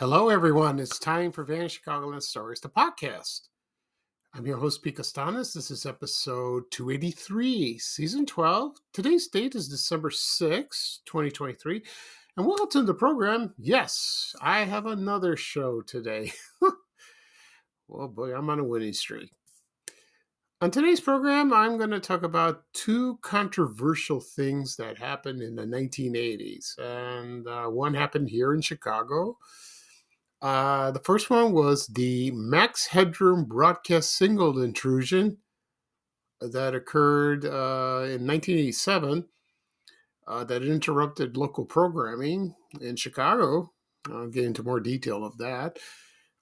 Hello, everyone. It's time for Vanished Chicagoland Stories, the podcast. I'm your host, Pete Kastanes. This is episode 283, season 12. Today's date is December 6, 2023. And welcome to the program. Yes, I have another show today. oh boy, I'm on a winning streak. On today's program, I'm going to talk about two controversial things that happened in the 1980s. And uh, one happened here in Chicago uh, the first one was the Max Headroom broadcast signal intrusion that occurred uh, in 1987 uh, that interrupted local programming in Chicago. I'll get into more detail of that.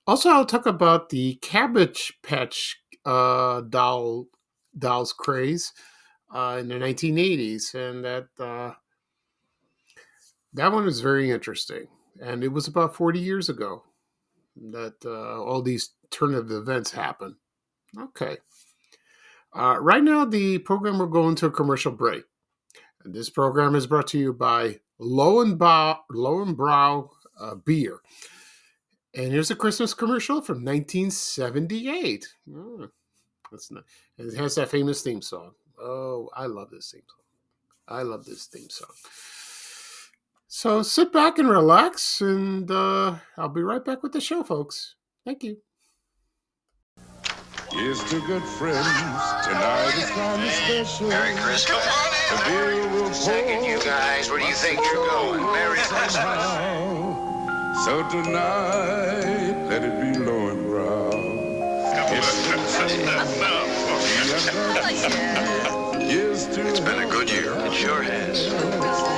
Also, I'll talk about the Cabbage Patch uh, doll dolls craze uh, in the 1980s, and that uh, that one is very interesting. And it was about 40 years ago that uh, all these turn of events happen. Okay. Uh, right now, the program will go into a commercial break. And this program is brought to you by Lowenbrau, Lowenbrau uh, Beer. And here's a Christmas commercial from 1978. Oh, that's not, it has that famous theme song. Oh, I love this theme song. I love this theme song. So sit back and relax, and uh, I'll be right back with the show, folks. Thank you. Here's to good friends. Tonight is kind of special. Merry Christmas. The beer will Second, you guys, where do you think you're going? Merry Christmas. So tonight, let it be Lowenbrau. It's been a good year. It sure has.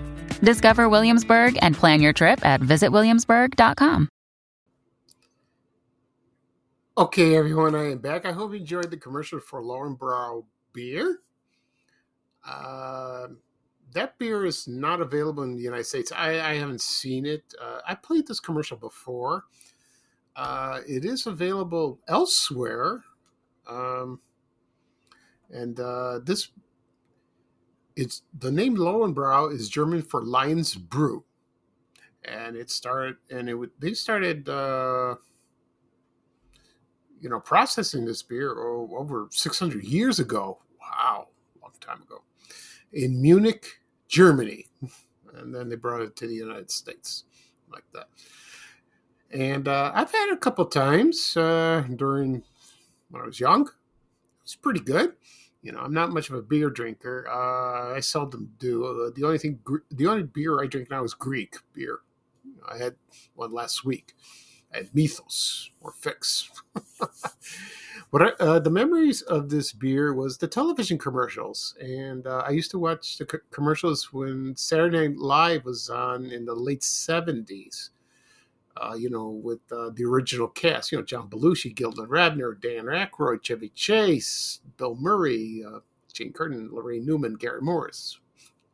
Discover Williamsburg and plan your trip at visitwilliamsburg.com. Okay, everyone, I am back. I hope you enjoyed the commercial for Lowenbrau beer. Uh, that beer is not available in the United States. I, I haven't seen it. Uh, I played this commercial before. Uh, it is available elsewhere. Um, and uh, this, it's the name Lowenbrau is German for Lion's Brew. And it started, and it would, they started, uh, you know, processing this beer over 600 years ago. Wow, long time ago, in Munich, Germany, and then they brought it to the United States, like that. And uh, I've had it a couple times uh, during when I was young. It's pretty good. You know, I'm not much of a beer drinker. Uh, I seldom do. Uh, the only thing, the only beer I drink now is Greek beer. I had one last week I had Mythos or Fix. what I, uh, the memories of this beer was the television commercials, and uh, I used to watch the co- commercials when Saturday Night Live was on in the late seventies. Uh, you know, with uh, the original cast, you know, John Belushi, Gilda Radner, Dan Aykroyd, Chevy Chase, Bill Murray, uh, Jane Curtin, Laraine Newman, Garrett Morris,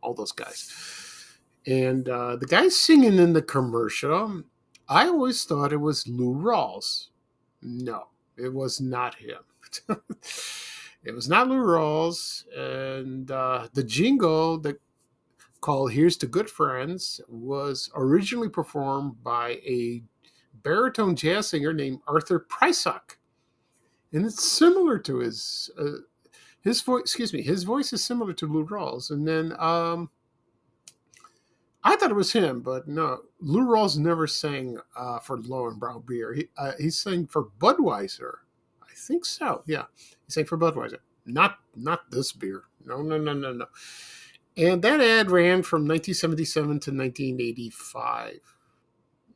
all those guys. And uh, the guy singing in the commercial, I always thought it was Lou Rawls. No, it was not him. it was not Lou Rawls. And uh, the jingle that called Here's to Good Friends was originally performed by a baritone jazz singer named Arthur Prysock. And it's similar to his uh, his voice, excuse me, his voice is similar to Lou Rawls. And then um, I thought it was him, but no. Lou Rawls never sang uh, for Lowenbrau beer. He uh, he sang for Budweiser. I think so. Yeah, he sang for Budweiser. Not not this beer. No no no no no. And that ad ran from 1977 to 1985.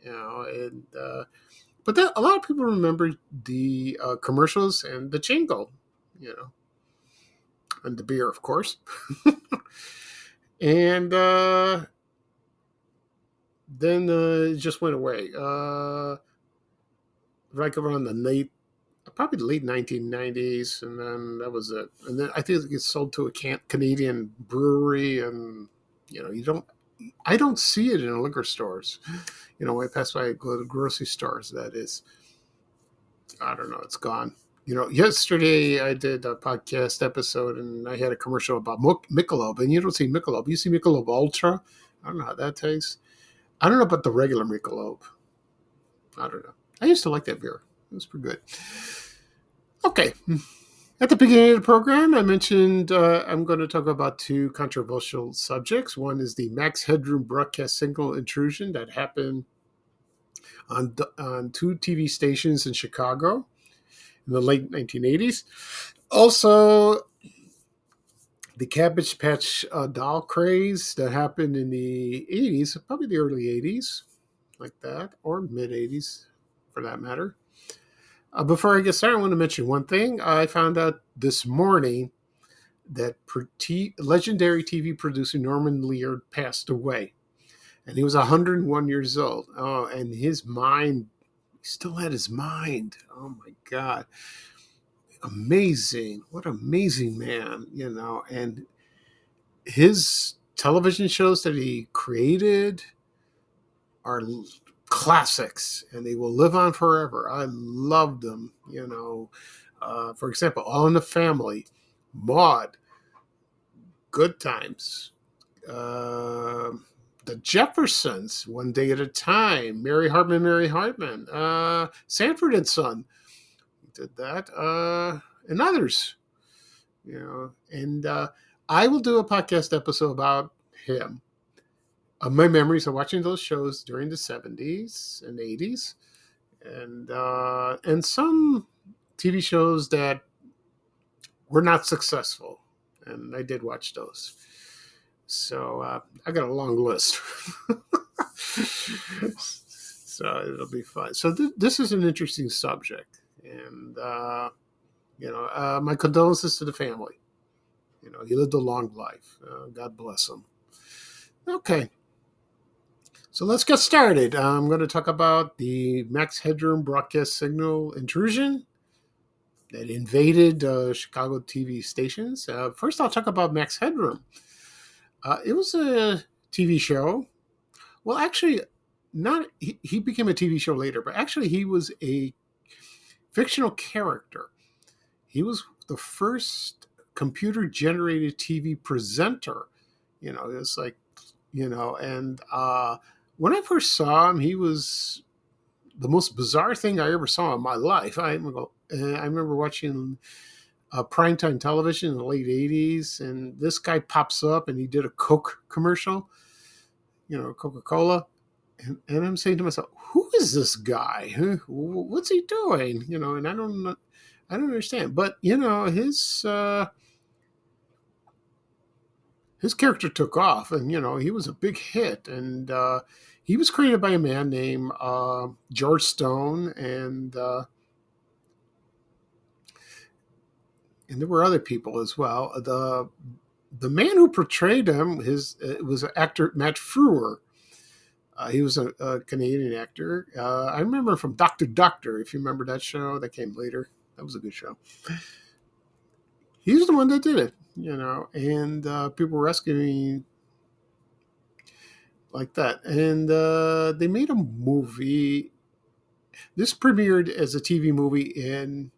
You know, and uh, but that, a lot of people remember the uh, commercials and the jingle. You know, and the beer, of course. and uh, then uh, it just went away. Uh, around the late, probably the late 1990s, and then that was it. And then I think it gets sold to a can- Canadian brewery, and you know, you don't. I don't see it in liquor stores. You know, I pass by grocery stores. That is, I don't know. It's gone. You know, yesterday I did a podcast episode and I had a commercial about Michelob, and you don't see Michelob. You see Michelob Ultra. I don't know how that tastes. I don't know about the regular Michelob. I don't know. I used to like that beer. It was pretty good. Okay. At the beginning of the program, I mentioned uh, I'm going to talk about two controversial subjects. One is the Max Headroom broadcast signal intrusion that happened on, on two TV stations in Chicago in the late 1980s. Also, the Cabbage Patch uh, doll craze that happened in the 80s, probably the early 80s, like that, or mid 80s for that matter. Uh, before I get started, I want to mention one thing. I found out this morning that legendary TV producer Norman Lear passed away. And he was 101 years old. Oh, and his mind, still had his mind. Oh my God amazing. What amazing man, you know. And his television shows that he created are classics and they will live on forever. I love them, you know. Uh, for example, All in the Family, Maude, Good Times, uh, The Jeffersons, One Day at a Time, Mary Hartman, Mary Hartman, uh, Sanford and Son did that, uh, and others. You know, and uh, I will do a podcast episode about him. Uh, my memories of watching those shows during the '70s and '80s, and uh, and some TV shows that were not successful, and I did watch those. So uh, I got a long list. so it'll be fun. So th- this is an interesting subject and uh, you know, uh, my condolences to the family. You know, he lived a long life. Uh, God bless him. Okay, so let's get started. I'm going to talk about the Max Headroom broadcast signal intrusion that invaded uh, Chicago TV stations. Uh, first, I'll talk about Max Headroom. Uh, it was a TV show. Well, actually, not he, he became a TV show later, but actually, he was a fictional character. He was the first computer generated TV presenter. You know, it's like, you know, and uh, when I first saw him, he was the most bizarre thing I ever saw in my life. I, I remember watching uh, primetime television in the late 80s, and this guy pops up and he did a Coke commercial, you know, Coca Cola. And, and I'm saying to myself, who is this guy? What's he doing? You know, and I don't, I don't understand. But you know, his uh, his character took off, and you know, he was a big hit, and uh, he was created by a man named uh, George Stone, and uh, and there were other people as well. The the man who portrayed him, his it was actor Matt Frewer uh, he was a, a Canadian actor. Uh, I remember from Doctor Doctor, if you remember that show that came later. That was a good show. He's the one that did it, you know, and uh, people were me like that. And uh, they made a movie. This premiered as a TV movie in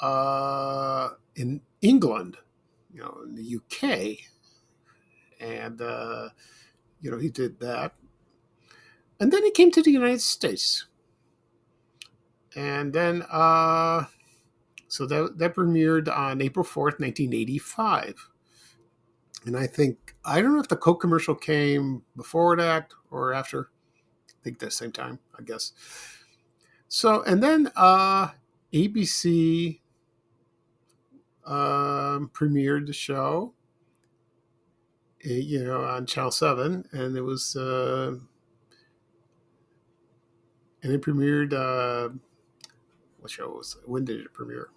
uh, in England, you know, in the UK, and uh, you know, he did that. And then he came to the United States. And then, uh, so that, that premiered on April 4th, 1985. And I think I don't know if the Coke commercial came before that or after. I think the same time, I guess. So and then uh, ABC um, premiered the show, eh, you know, on Channel Seven, and it was uh, and it premiered. Uh, what show was it? When did it premiere?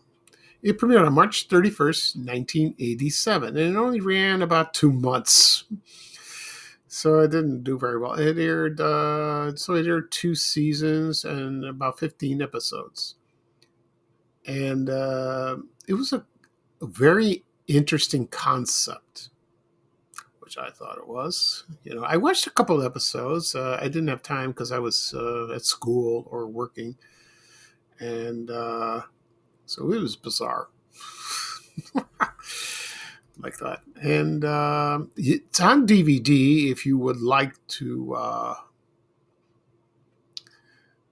It premiered on March 31st, 1987, and it only ran about two months. So it didn't do very well. It aired, uh, so it aired two seasons and about 15 episodes. And uh, it was a, a very interesting concept, which I thought it was. You know, I watched a couple episodes. Uh, I didn't have time because I was uh, at school or working and uh, so it was bizarre. Like that. And uh, it's on dvd if you would like to uh,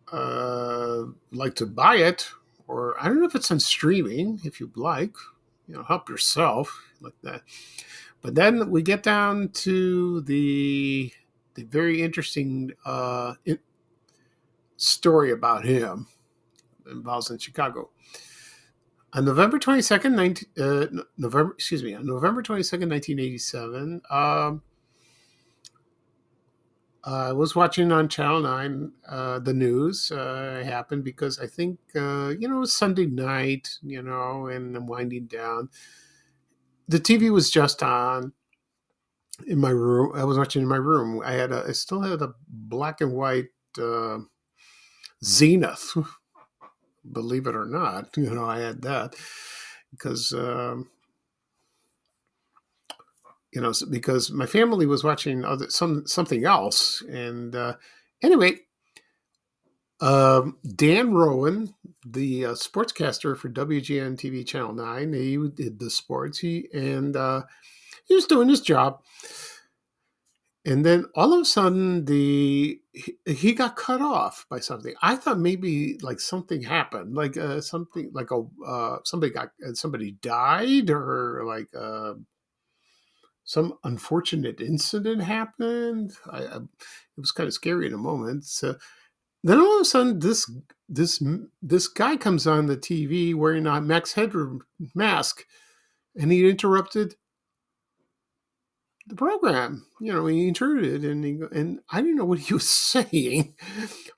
uh, like to buy it or i don't know if it's on streaming if you'd like you know help yourself like that. But then we get down to the the very interesting uh, story about him involves in Chicago. On November 22nd, 19, uh, November, excuse me, on November 22nd, 1987, um, I was watching on Channel 9 uh, the news. Uh, happened because I think, uh, you know, it Sunday night, you know, and I'm winding down. The TV was just on in my room. I was watching in my room. I had a, I still had a black and white uh, Zenith believe it or not. You know, I had that because, um, you know, because my family was watching other some something else, and uh, anyway, um, Dan Roan, the uh, sportscaster for WGN TV Channel Nine, he did the sports. He and uh, he was doing his job and then all of a sudden the he, got cut off by something. I thought maybe like something happened like uh, something like a uh, somebody got uh, somebody died or like uh, some unfortunate incident happened. I, I, it was kind of scary in a moment. So then all of a sudden this this this guy comes on the tv wearing a max headroom mask and he interrupted the program. You know, he intruded, and he, and I didn't know what he was saying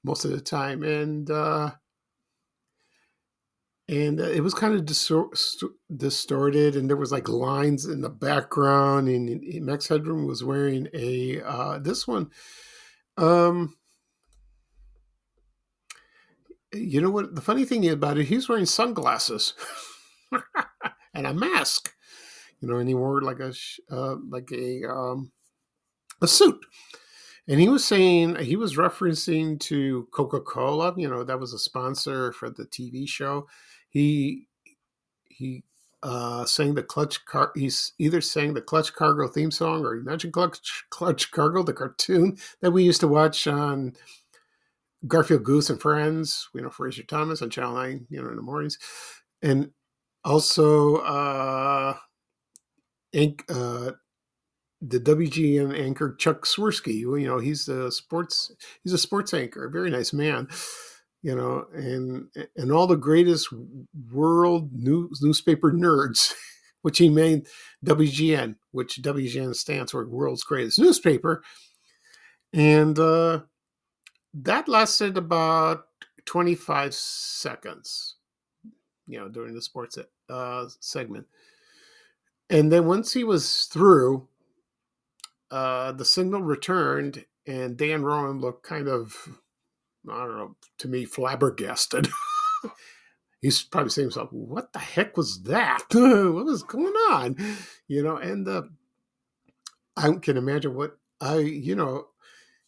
most of the time, and uh, and uh, it was kind of distor- distorted, and there was like lines in the background, and, and Max Headroom was wearing a uh, this one. Um, you know what? The funny thing about it, he's wearing sunglasses and a mask you know, and he wore like a uh, like a um, a suit. And he was saying he was referencing to Coca Cola. You know, that was a sponsor for the TV show. He he uh, sang the Clutch Car. He's either sang the Clutch Cargo theme song or he mentioned Clutch Clutch Cargo, the cartoon that we used to watch on Garfield Goose and Friends. You know, Frazier Thomas on Channel Nine. You know, in the mornings, and also uh, uh, the WGN anchor Chuck Swirsky. You know, he's a sports he's a sports anchor, a very nice man. You know, and and all the greatest world news newspaper nerds, which he made WGN, which WGN stands for World's Greatest Newspaper, and uh, that lasted about twenty five seconds. You know, during the sports uh, segment and then once he was through, uh, the signal returned, and Dan Roan looked kind of, I don't know, to me, flabbergasted. He's probably saying himself, "What the heck was that? what was going on?" You know, and uh, I can imagine what I, you know,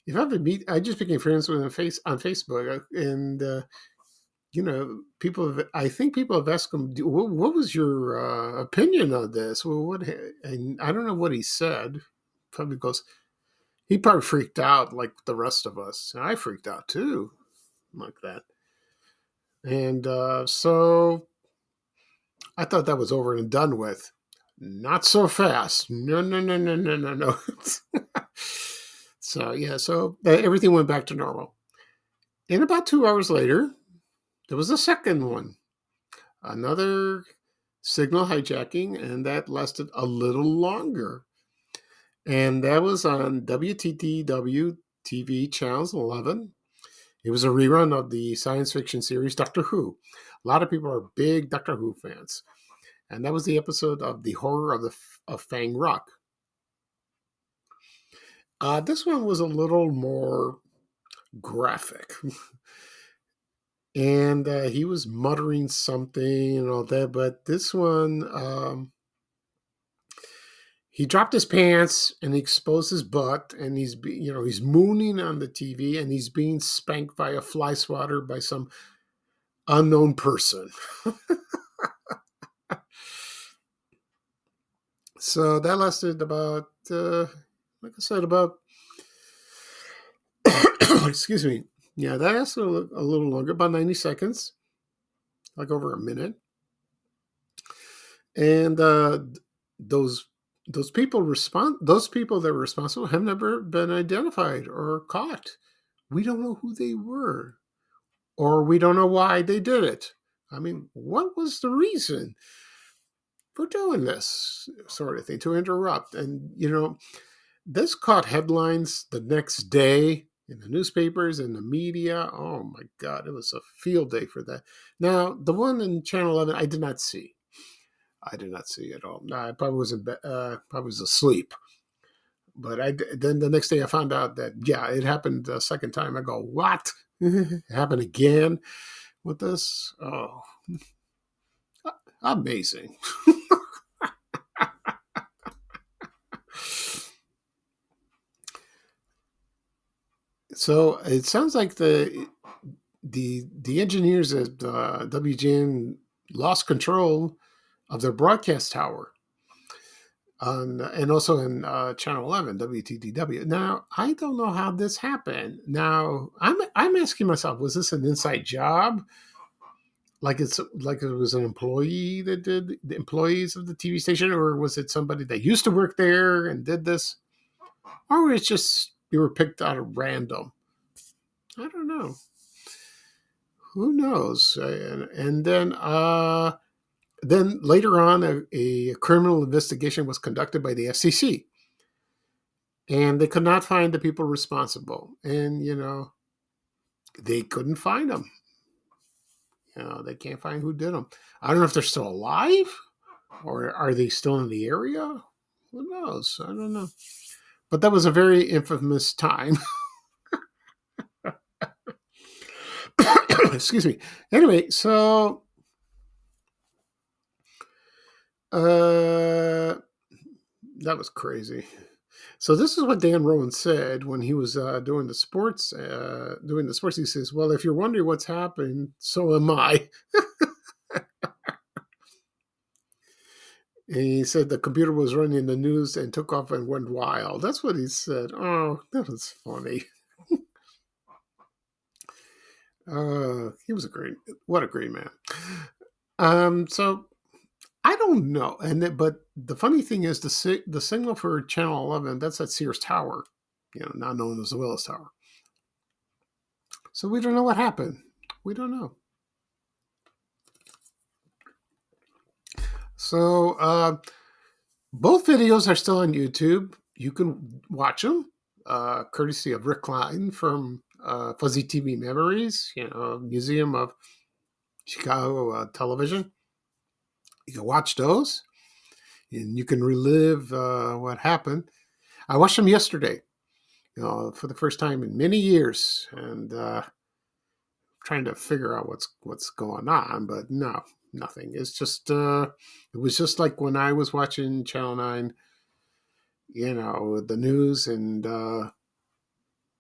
if I ever meet, I just became friends with him face on Facebook, uh, and uh, you know, people have, I think people have asked him, what, what was your uh, opinion on this? Well, what, and I don't know what he said. Probably goes, he probably freaked out like the rest of us. I freaked out too, like that. And uh, so I thought that was over and done with. not so fast. No, no, no, no, no, no, no. so, yeah, so everything went back to normal. And about two hours later, there was a second one, another signal hijacking, and that lasted a little longer. And that was on WTTW TV Channels 11. It was a rerun of the science fiction series Doctor Who. A lot of people are big Doctor Who fans. And that was the episode of The Horror of the of Fang Rock. Uh, this one was a little more graphic. and uh, he was muttering something and all that, but this one, um, he dropped his pants and he exposed his butt and he's you know he's mooning on the tv and he's being spanked by a fly swatter by some unknown person. So that lasted about uh, like i said about excuse me yeah that lasted a, little longer about 90 seconds like over a minute. And uh, those those people respond those people that were responsible have never been identified or caught. We don't know who they were or we don't know why they did it. I mean what was the reason for doing this sort of thing to interrupt? And you know this caught headlines the next day in the newspapers and the media oh my god it was a field day for that now the one in channel 11 i did not see I did not see at all. No, I probably was in be- uh, probably was asleep. But I then the next day I found out that yeah, it happened the second time. I go, what? it happened again with this? Oh, amazing. so it sounds like the the the engineers at uh, WGN lost control of their broadcast tower. On, and also in uh, channel 11 WTTW. Now, I don't know how this happened. Now, I'm I'm asking myself, was this an inside job? Like it's like it was an employee that did the employees of the TV station, or was it somebody that used to work there and did this? Or it's just you were picked out of random. Know. Who knows? And, and then uh then later on, a, a, criminal investigation was conducted by the FCC, and they could not find the people responsible. And you know, they couldn't find them. You know, they can't find who did them. I don't know if they're still alive, or are they still in the area? Who knows? I don't know. But that was a very infamous time. Excuse me. Anyway, so uh, that was crazy. So this is what Dan Roan said when he was uh, doing the sports, uh, doing the sports. He says, "Well, if you're wondering what's happened, so am I." he said the computer was running the news and took off and went wild. That's what he said. Oh, that was funny. Uh, he was a great, what a great man. Um, so I don't know. And it, but the funny thing is the the signal for channel 11 that's at Sears Tower, you know, now known as the Willis Tower. So we don't know what happened. We don't know. So uh, both videos are still on YouTube. You can watch them, uh, courtesy of Rick Klein from uh, Fuzzy TV Memories, you know, Museum of Chicago uh, Television you can watch those and you can relive uh, what happened. I watched them yesterday, you know, for the first time in many years, and uh, trying to figure out what's what's going on. But no, nothing. It's just uh, it was just like when I was watching Channel Nine, you know, the news, and uh,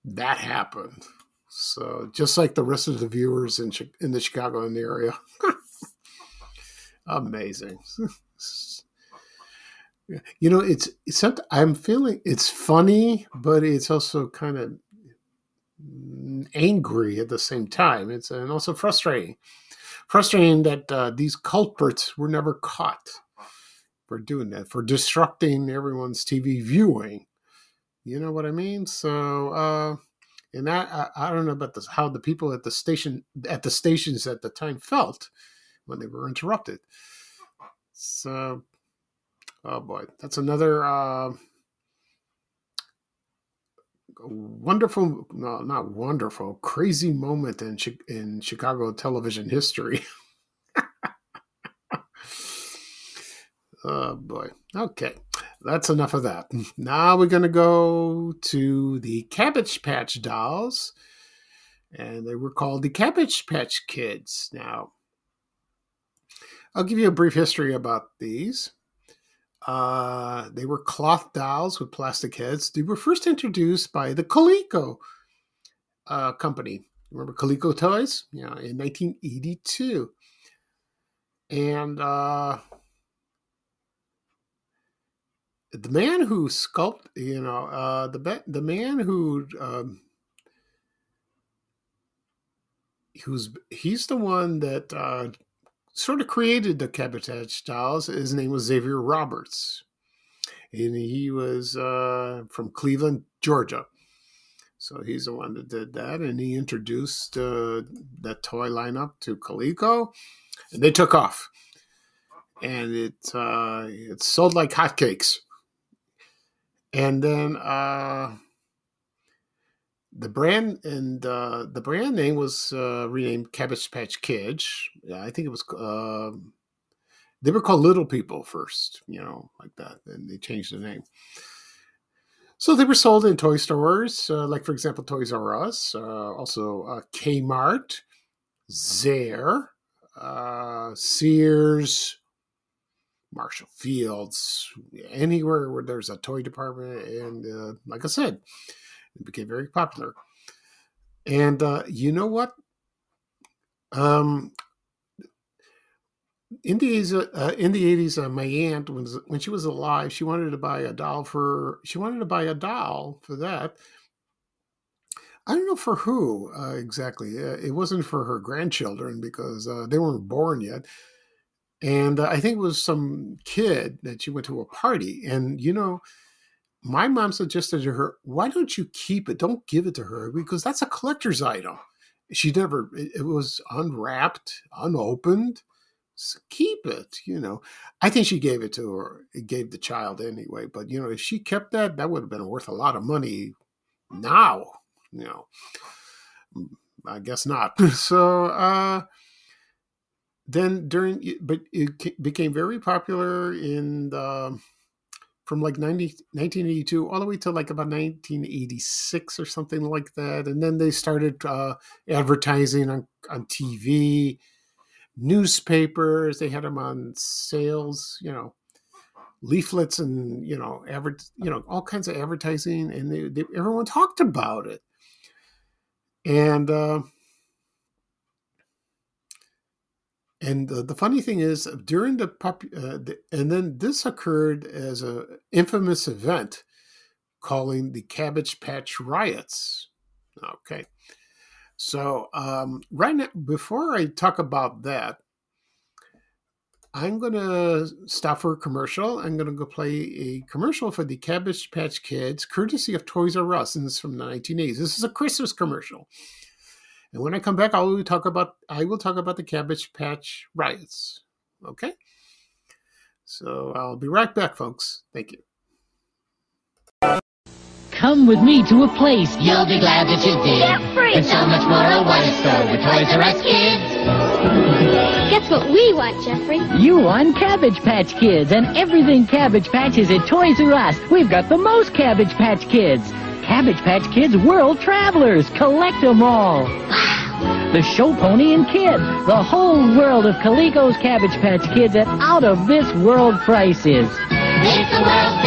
that happened. So just like the rest of the viewers in in the Chicago area. amazing. you know, it's it's I'm feeling it's funny, but it's also kind of angry at the same time. It's and also frustrating, frustrating that uh, these culprits were never caught. for doing that, for disrupting everyone's TV viewing. You know what I mean? So, uh, and that I, I don't know about this, how the people at the station at the stations at the time felt when they were interrupted. So, oh boy, that's another uh, wonderful, no, not wonderful, crazy moment in in Chicago television history. oh boy. Okay, that's enough of that. Now we're going to go to the Cabbage Patch Dolls, and they were called the Cabbage Patch Kids. Now, I'll give you a brief history about these. Uh, they were cloth dolls with plastic heads. They were first introduced by the Coleco uh, company. Remember Coleco Toys? Yeah, in 1982. And uh, the man who sculpted, you know, uh, the the man who um, who's he's the one that uh, sort of created the cabbage dolls. His name was Xavier Roberts, and he was uh, from Cleveland, Georgia. So he's the one that did that, and he introduced uh, that toy lineup to Coleco, and they took off, and it uh, it sold like hotcakes. And then uh, the brand and uh, the brand name was uh, renamed Cabbage Patch Kids. Yeah, I think it was. Uh, they were called Little People first, you know, like that, and they changed the name. So they were sold in toy stores, uh, like for example, Toys R Us, uh, also uh, Kmart, Zayre, uh, Sears, Marshall Fields, anywhere where there's a toy department, and uh, like I said, it became very popular. And uh, you know what? Um, in the uh, in the eighties, uh, my aunt was when she was alive, she wanted to buy a doll for she wanted to buy a doll for that. I don't know for who uh, exactly. Uh, it wasn't for her grandchildren because they weren't born yet, and uh, I think it was some kid that she went to a party, and you know, my mom suggested to her, why don't you keep it? Don't give it to her because that's a collector's item. She never, it, was unwrapped, unopened. So keep it, you know. I think she gave it to her, it gave the child anyway. But, you know, if she kept that, that would have been worth a lot of money now, you know. Mm, I guess not. So, uh, then during, but it became very popular in the, from like 90, 1982 all the way to like about 1986 or something like that. And then they started uh, advertising on, on TV, newspapers. They had them on sales, you know, leaflets and, you know, aver- you know, all kinds of advertising. And they, they, everyone talked about it. And, uh, And the, funny thing is, during the, pop, uh, the, and then this occurred as a infamous event calling the Cabbage Patch Riots. Okay, so um, right now, before I talk about that, I'm to stop for a commercial. I'm to go play a commercial for the Cabbage Patch Kids, courtesy of Toys R Us, and is from the 1980s. This is a Christmas commercial. And when I come back, I will talk about I will talk about the Cabbage Patch riots. Okay. So I'll be right back, folks. Thank you. Come with me to a place you'll be glad that you did. Jeffrey! It's so much more a one store with Toys R Us kids. Guess what we want, Jeffrey? You want Cabbage Patch Kids, and everything Cabbage Patch is at Toys R Us. We've got the most Cabbage Patch Kids. Cabbage Patch Kids World Travelers. Collect them all. The Show Pony and Kid. The whole world of Coleco's Cabbage Patch Kids at out of this world prices. It's the world's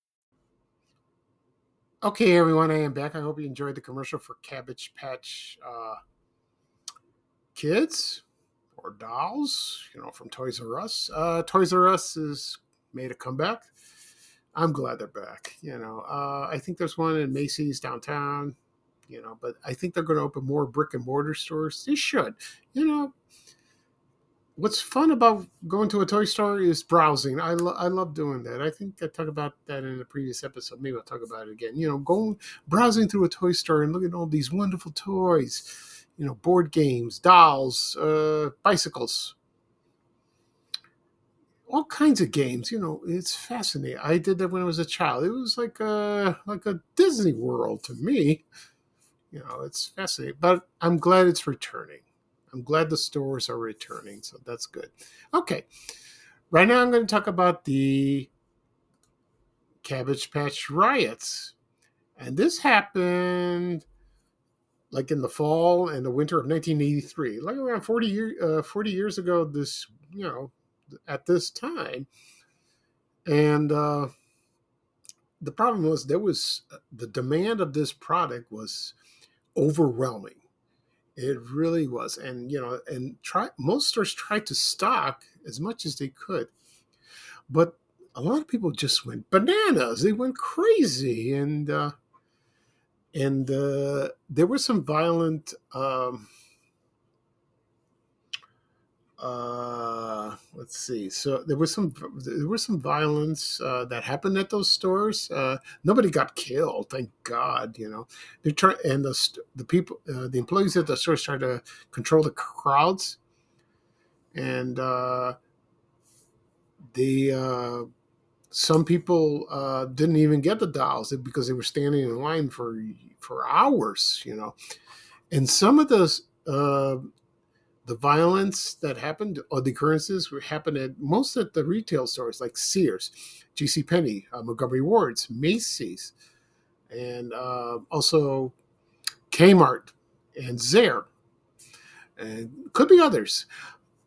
Okay, everyone, I am back. I hope you enjoyed the commercial for Cabbage Patch uh, Kids or Dolls, you know, from Toys R Us. Uh, Toys R Us has made a comeback. I'm glad they're back. You know, uh, I think there's one in Macy's downtown, you know, but I think they're going to open more brick and mortar stores. They should. You know, what's fun about going to a toy store is browsing. I, lo- I love doing that. I think I talked about that in a previous episode. Maybe I'll talk about it again. You know, going browsing through a toy store and looking at all these wonderful toys. You know, board games, dolls, uh, bicycles, all kinds of games. You know, it's fascinating. I did that when I was a child. It was like a like a Disney World to me. You know, it's fascinating. But I'm glad it's returning. I'm glad the stores are returning, so that's good. Okay, right now I'm going to talk about the Cabbage Patch riots, and this happened like in the fall and the winter of 1983, like around 40 years uh, 40 years ago. This you know at this time, and uh, the problem was there was uh, the demand of this product was overwhelming it really was, and you know, and try most stores tried to stock as much as they could, but a lot of people just went bananas. They went crazy, and uh, and uh, there were some violent. Um, uh, let's see. So there was some there was some violence uh, that happened at those stores. Uh, nobody got killed, thank God. You know, they try and the the people uh, the employees at the stores tried to control the crowds, and uh, the uh, some people uh, didn't even get the dolls because they were standing in line for for hours. You know, and some of those. The violence that happened or the occurrences happened at most at the retail stores like Sears, J.C. Penney, uh, Montgomery Wards, Macy's, and uh, also Kmart and Zayre, and could be others.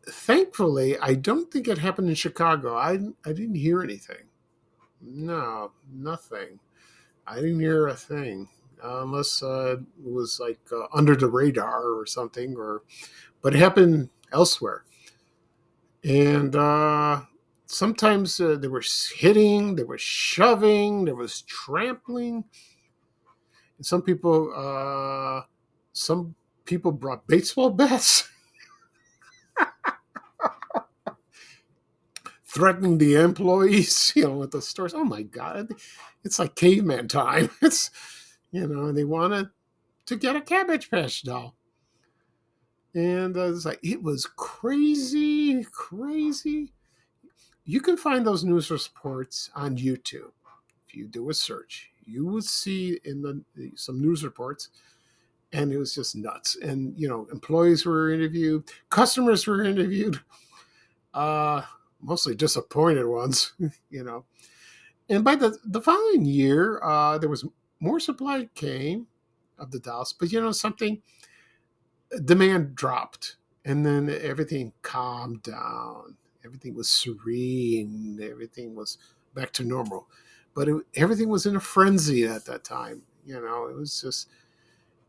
Thankfully, I don't think it happened in Chicago. I I didn't hear anything. No, nothing. I didn't hear a thing unless uh, it was like uh, under the radar or something, or but it happened elsewhere. And uh, sometimes uh, there was hitting, there was shoving, there was trampling. And some people, uh, some people brought baseball bats, threatening the employees, you know, at the stores. Oh my God, it's like caveman time. It's, you know, and they wanted to get a Cabbage Patch doll and uh, it's like it was crazy, crazy. You can find those news reports on YouTube. If you do a search, you would see in the some news reports, and it was just nuts. And you know, employees were interviewed, customers were interviewed, uh, mostly disappointed ones. You know, and by the the following year, uh, there was more supply came of the dolls, but you know something demand dropped and then everything calmed down. Everything was serene. Everything was back to normal. But it, everything was in a frenzy at that time you know? It was just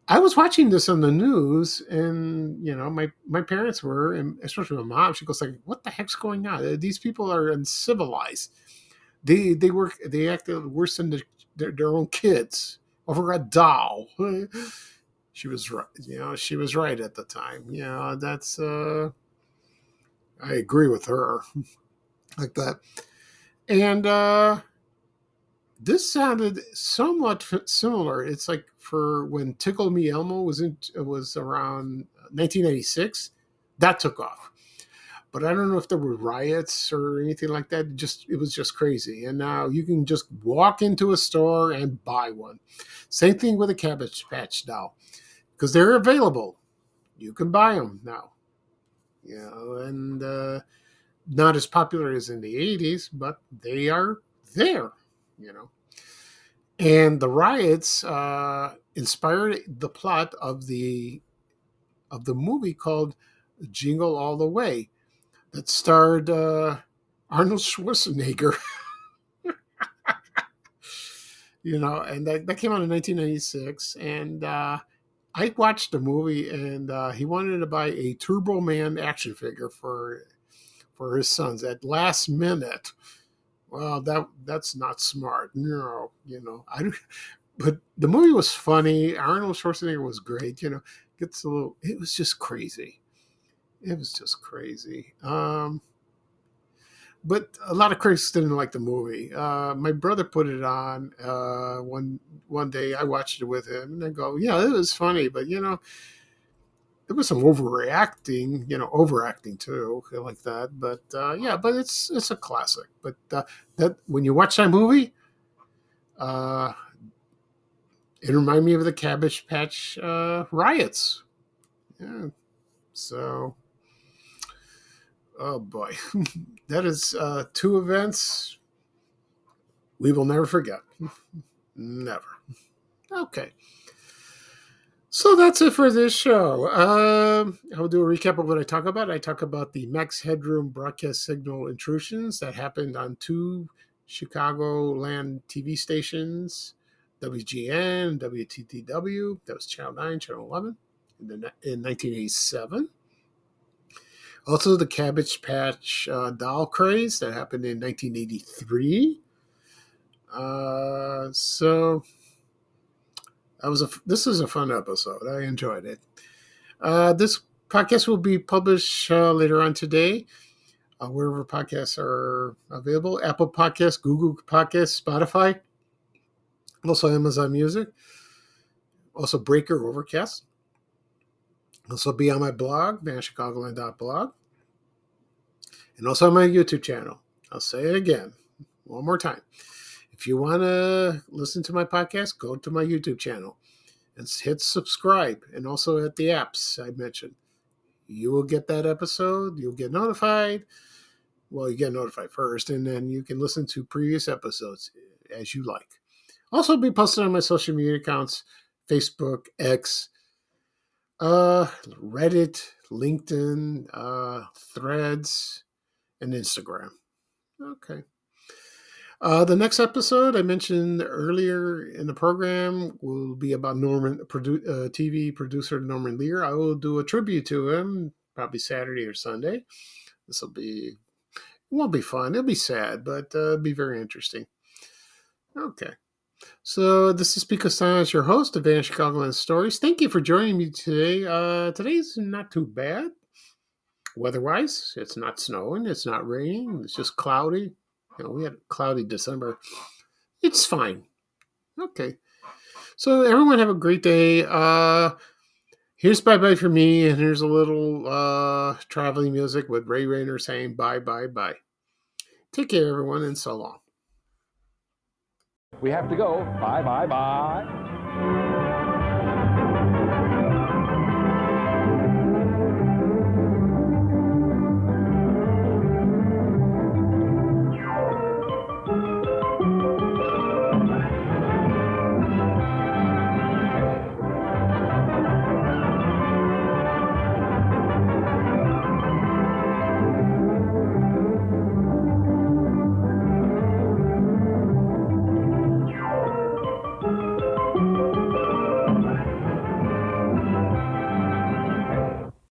i was watching this on the news and you know my my parents were and especially my mom she goes like what the heck's going on? These people are uncivilized. They they work they acted worse than the, their, their own kids over a doll she was right. You know, she was right at the time. Yeah, that's. uh I agree with her, like that. And uh this sounded somewhat similar. It's like for when Tickle Me Elmo was in It was around 1986, that took off. But I don't know if there were riots or anything like that. It just it was just crazy. And now you can just walk into a store and buy one. Same thing with a Cabbage Patch doll, because they're available. You can buy them now. You know, and uh, not as popular as in the '80s, but they are there. You know, and the riots uh, inspired the plot of the of the movie called Jingle All the Way that starred uh, Arnold Schwarzenegger. you know, and that, that came out in 1996. And uh, I watched the movie, and uh, he wanted to buy a Turbo Man action figure for for his sons at last minute. Well, that that's not smart. No, you know, I. But the movie was funny. Arnold Schwarzenegger was great. You know, gets a little. It was just crazy it was just crazy. Um, but a lot of critics didn't like the movie. Uh, my brother put it on uh, one one day. I watched it with him, and I go, "Yeah, it was funny, but you know, there was some overreacting. You know, overacting too, like that. But uh, yeah, but it's it's a classic. But uh, that when you watch that movie, uh, it reminded me of the Cabbage Patch uh, riots. Yeah, so oh boy, that is uh, two events we will never forget. never. Okay. So that's it for this show. Um, I'll do a recap of what I talk about. I talk about the Max Headroom broadcast signal intrusions that happened on two Chicagoland TV stations, WGN, WTTW. That was Channel 9, Channel 11 in, the, in 1987. Also, the Cabbage Patch uh, doll craze that happened in 1983. Uh, so that was a this is a fun episode. I enjoyed it. Uh, this podcast will be published uh, later on today, uh, wherever podcasts are available: Apple Podcasts, Google Podcasts, Spotify, also Amazon Music, also Breaker, Overcast. Also be on my blog, vanchicagoland.blog. And also on my YouTube channel. I'll say it again one more time. If you want to listen to my podcast, go to my YouTube channel and hit subscribe. And also at the apps I mentioned. You will get that episode. You'll get notified. Well, you get notified first, and then you can listen to previous episodes as you like. Also, be posted on my social media accounts Facebook, X, uh, Reddit, LinkedIn, uh, Threads, and Instagram. Okay. Uh, the next episode I mentioned earlier in the program will be about Norman, produ- uh, TV producer Norman Lear. I will do a tribute to him probably Saturday or Sunday. This will be, it won't be fun. It'll be sad, but uh, be very interesting. Okay. So this is Pete Kastanes your host of Van Chicagoland Stories. Thank you for joining me today. Uh, today's not too bad. Weather-wise, it's not snowing, it's not raining, it's just cloudy. You know, we had a cloudy December. It's fine. Okay. So everyone have a great day. Uh here's bye bye for me, and here's a little uh traveling music with Ray Rayner saying bye bye bye. Take care, everyone, and so long. We have to go. Bye, bye, bye.